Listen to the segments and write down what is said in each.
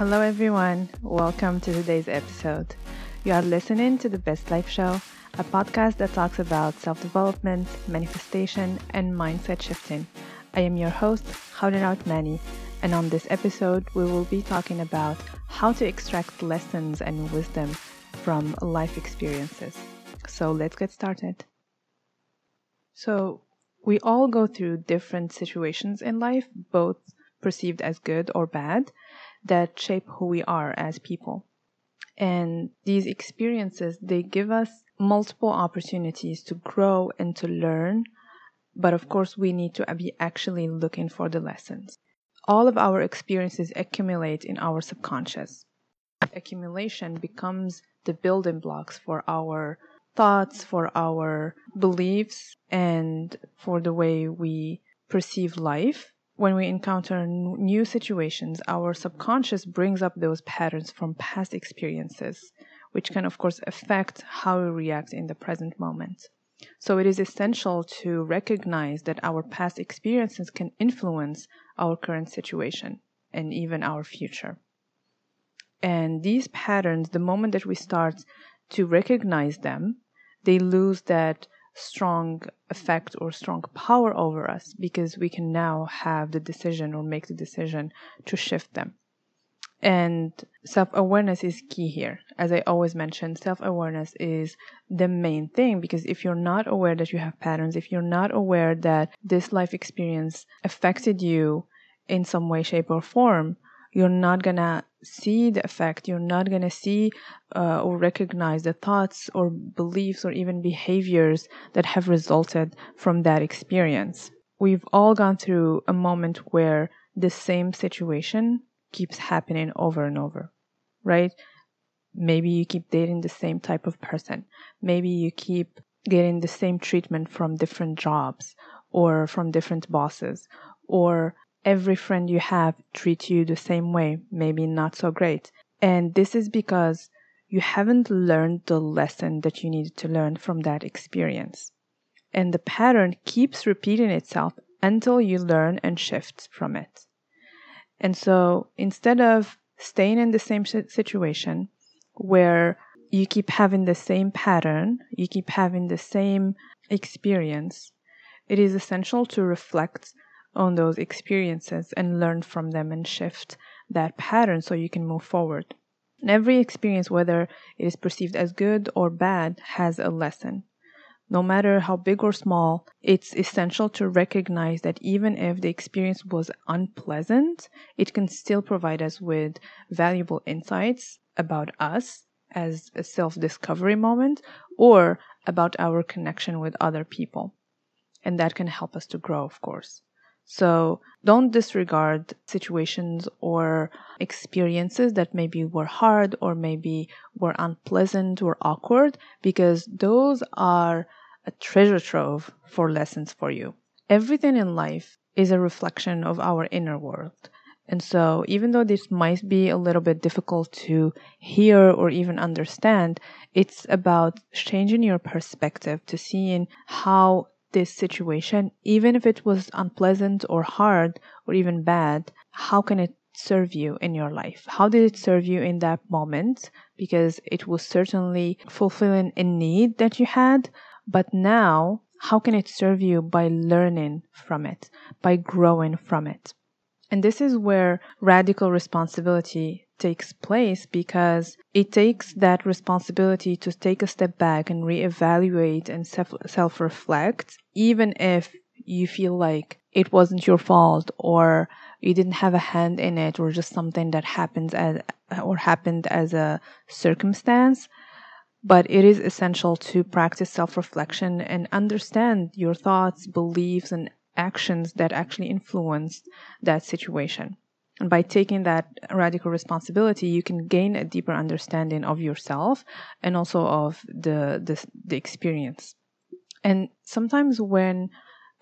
Hello, everyone. Welcome to today's episode. You are listening to the Best Life Show, a podcast that talks about self development, manifestation, and mindset shifting. I am your host, Houdenhout Mani, and on this episode, we will be talking about how to extract lessons and wisdom from life experiences. So let's get started. So, we all go through different situations in life, both perceived as good or bad, that shape who we are as people. And these experiences, they give us multiple opportunities to grow and to learn. But of course, we need to be actually looking for the lessons. All of our experiences accumulate in our subconscious. Accumulation becomes the building blocks for our thoughts, for our beliefs, and for the way we perceive life when we encounter new situations, our subconscious brings up those patterns from past experiences, which can, of course, affect how we react in the present moment. So it is essential to recognize that our past experiences can influence our current situation and even our future. And these patterns, the moment that we start to recognize them, they lose that strong effect or strong power over us because we can now have the decision or make the decision to shift them. And self awareness is key here. As I always mention, self awareness is the main thing because if you're not aware that you have patterns, if you're not aware that this life experience affected you in some way, shape, or form, you're not gonna see the effect. You're not gonna see uh, or recognize the thoughts or beliefs or even behaviors that have resulted from that experience. We've all gone through a moment where the same situation keeps happening over and over right? Maybe you keep dating the same type of person. Maybe you keep getting the same treatment from different jobs or from different bosses or every friend you have treats you the same way, maybe not so great. And this is because you haven't learned the lesson that you needed to learn from that experience. And the pattern keeps repeating itself until you learn and shift from it. And so instead of staying in the same situation where you keep having the same pattern, you keep having the same experience, it is essential to reflect on those experiences and learn from them and shift that pattern so you can move forward. And every experience, whether it is perceived as good or bad, has a lesson. No matter how big or small, it's essential to recognize that even if the experience was unpleasant, it can still provide us with valuable insights about us as a self discovery moment or about our connection with other people. And that can help us to grow, of course. So don't disregard situations or experiences that maybe were hard or maybe were unpleasant or awkward because those are a treasure trove for lessons for you. Everything in life is a reflection of our inner world. And so, even though this might be a little bit difficult to hear or even understand, it's about changing your perspective to seeing how this situation, even if it was unpleasant or hard or even bad, how can it serve you in your life? How did it serve you in that moment? Because it was certainly fulfilling a need that you had, but now how can it serve you by learning from it, by growing from it? And this is where radical responsibility takes place because it takes that responsibility to take a step back and reevaluate and self reflect, even if you feel like it wasn't your fault or you didn't have a hand in it or just something that happens as or happened as a circumstance. But it is essential to practice self-reflection and understand your thoughts beliefs and actions that actually influenced that situation and by taking that radical responsibility, you can gain a deeper understanding of yourself and also of the, the, the experience. And sometimes when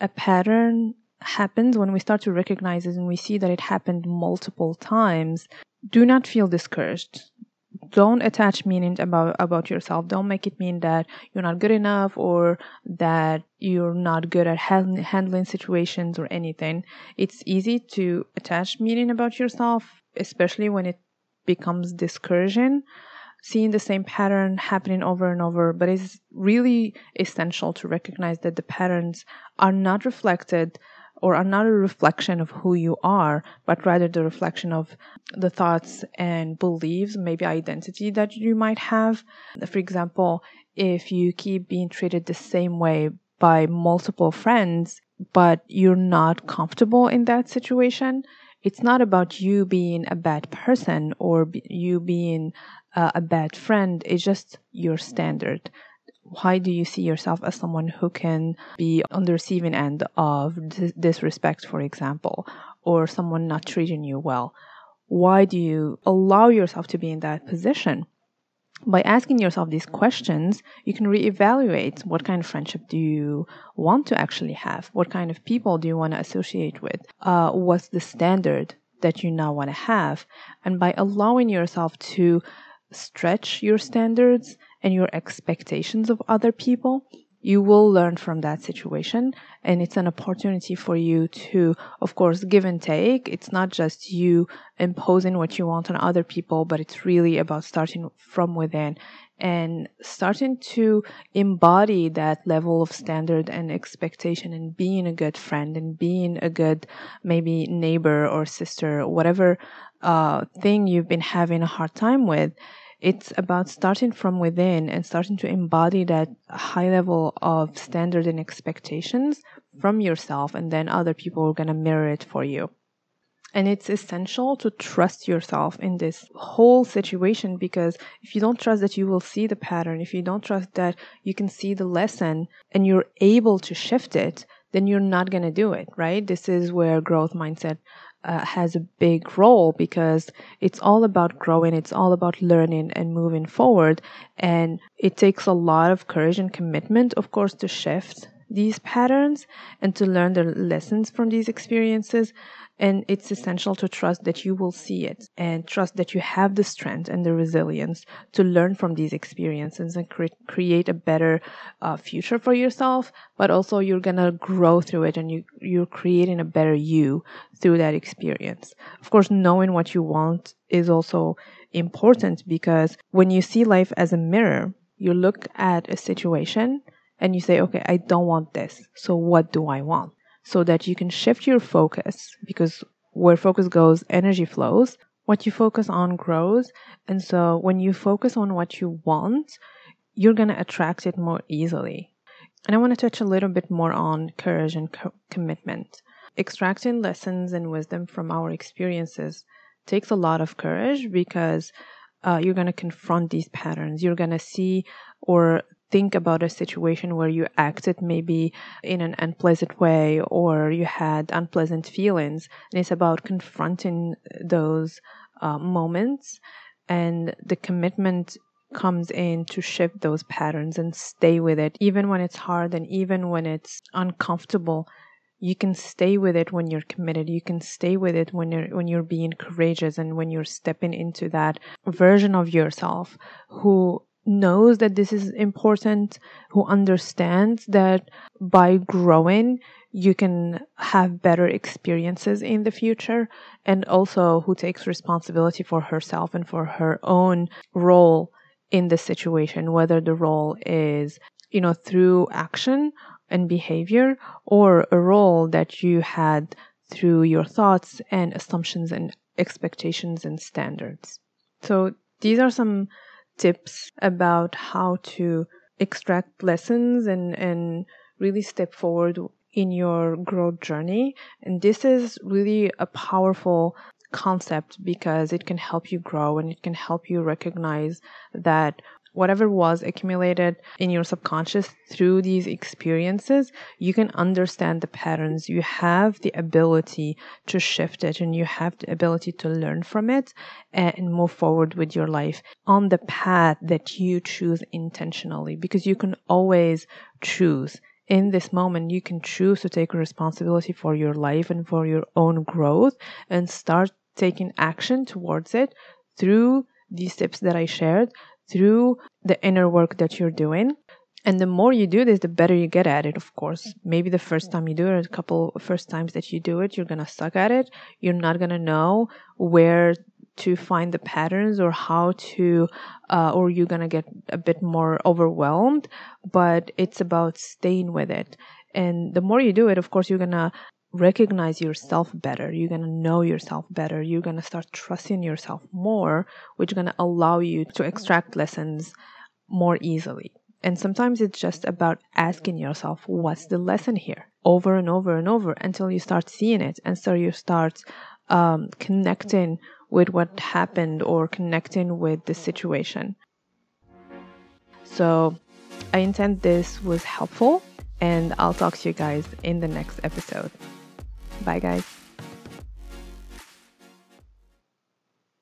a pattern happens, when we start to recognize it and we see that it happened multiple times, do not feel discouraged don't attach meaning about about yourself. Don't make it mean that you're not good enough or that you're not good at handling situations or anything. It's easy to attach meaning about yourself especially when it becomes discouraging seeing the same pattern happening over and over, but it's really essential to recognize that the patterns are not reflected or are not a reflection of who you are, but rather the reflection of the thoughts and beliefs, maybe identity that you might have. For example, if you keep being treated the same way by multiple friends, but you're not comfortable in that situation, it's not about you being a bad person or you being uh, a bad friend. It's just your standard. Why do you see yourself as someone who can be on the receiving end of dis- disrespect, for example, or someone not treating you well? Why do you allow yourself to be in that position? by asking yourself these questions, you can reevaluate what kind of friendship do you want to actually have? What kind of people do you want to associate with? Uh, what's the standard that you now want to have? And by allowing yourself to stretch your standards and your expectations of other people, you will learn from that situation. And it's an opportunity for you to of course give and take. It's not just you imposing what you want on other people but it's really about starting from within and starting to embody that level of standard and expectation and being a good friend and being a good maybe neighbor or sister whatever uh, thing you've been having a hard time with it's about starting from within and starting to embody that high level of standard and expectations from yourself, and then other people are going to mirror it for you. And it's essential to trust yourself in this whole situation because if you don't trust that you will see the pattern, if you don't trust that you can see the lesson and you're able to shift it, then you're not going to do it, right? This is where growth mindset uh, has a big role because it's all about growing, it's all about learning and moving forward. And it takes a lot of courage and commitment, of course, to shift these patterns and to learn the lessons from these experiences. And it's essential to trust that you will see it and trust that you have the strength and the resilience to learn from these experiences and cre- create a better uh, future for yourself. But also, you're gonna grow through it and you, you're creating a better you through that experience. Of course, knowing what you want is also important because when you see life as a mirror, you look at a situation and you say, okay, I don't want this. So what do I want? So that you can shift your focus because where focus goes, energy flows. What you focus on grows. And so when you focus on what you want, you're going to attract it more easily. And I want to touch a little bit more on courage and co- commitment. Extracting lessons and wisdom from our experiences takes a lot of courage because uh, you're going to confront these patterns. You're going to see or think about a situation where you acted maybe in an unpleasant way or you had unpleasant feelings. And it's about confronting those uh, moments and the commitment comes in to shift those patterns and stay with it even when it's hard and even when it's uncomfortable you can stay with it when you're committed you can stay with it when you're when you're being courageous and when you're stepping into that version of yourself who knows that this is important, who understands that by growing, you can have better experiences in the future, and also who takes responsibility for herself and for her own role in the situation, whether the role is, you know, through action and behavior or a role that you had through your thoughts and assumptions and expectations and standards. So these are some tips about how to extract lessons and, and really step forward in your growth journey. And this is really a powerful concept because it can help you grow and it can help you recognize that whatever was accumulated in your subconscious through these experiences, you can understand the patterns. You have the ability to shift it and you have the ability to learn from it and move forward with your life on the path that you choose intentionally because you can always choose in this moment, you can choose to take responsibility for your life and for your own growth and start taking action towards it through these tips that I shared through the inner work that you're doing. And the more you do this, the better you get at it, of course. Maybe the first time you do it, a couple first times that you do it, you're going to suck at it. You're not going to know where to find the patterns or how to uh, or you're gonna get a bit more overwhelmed but it's about staying with it and the more you do it of course you're gonna recognize yourself better you're gonna know yourself better you're gonna start trusting yourself more which is gonna allow you to extract lessons more easily and sometimes it's just about asking yourself, what's the lesson here? Over and over and over until you start seeing it and so you start um, connecting with what happened or connecting with the situation. So I intend this was helpful and I'll talk to you guys in the next episode. Bye, guys.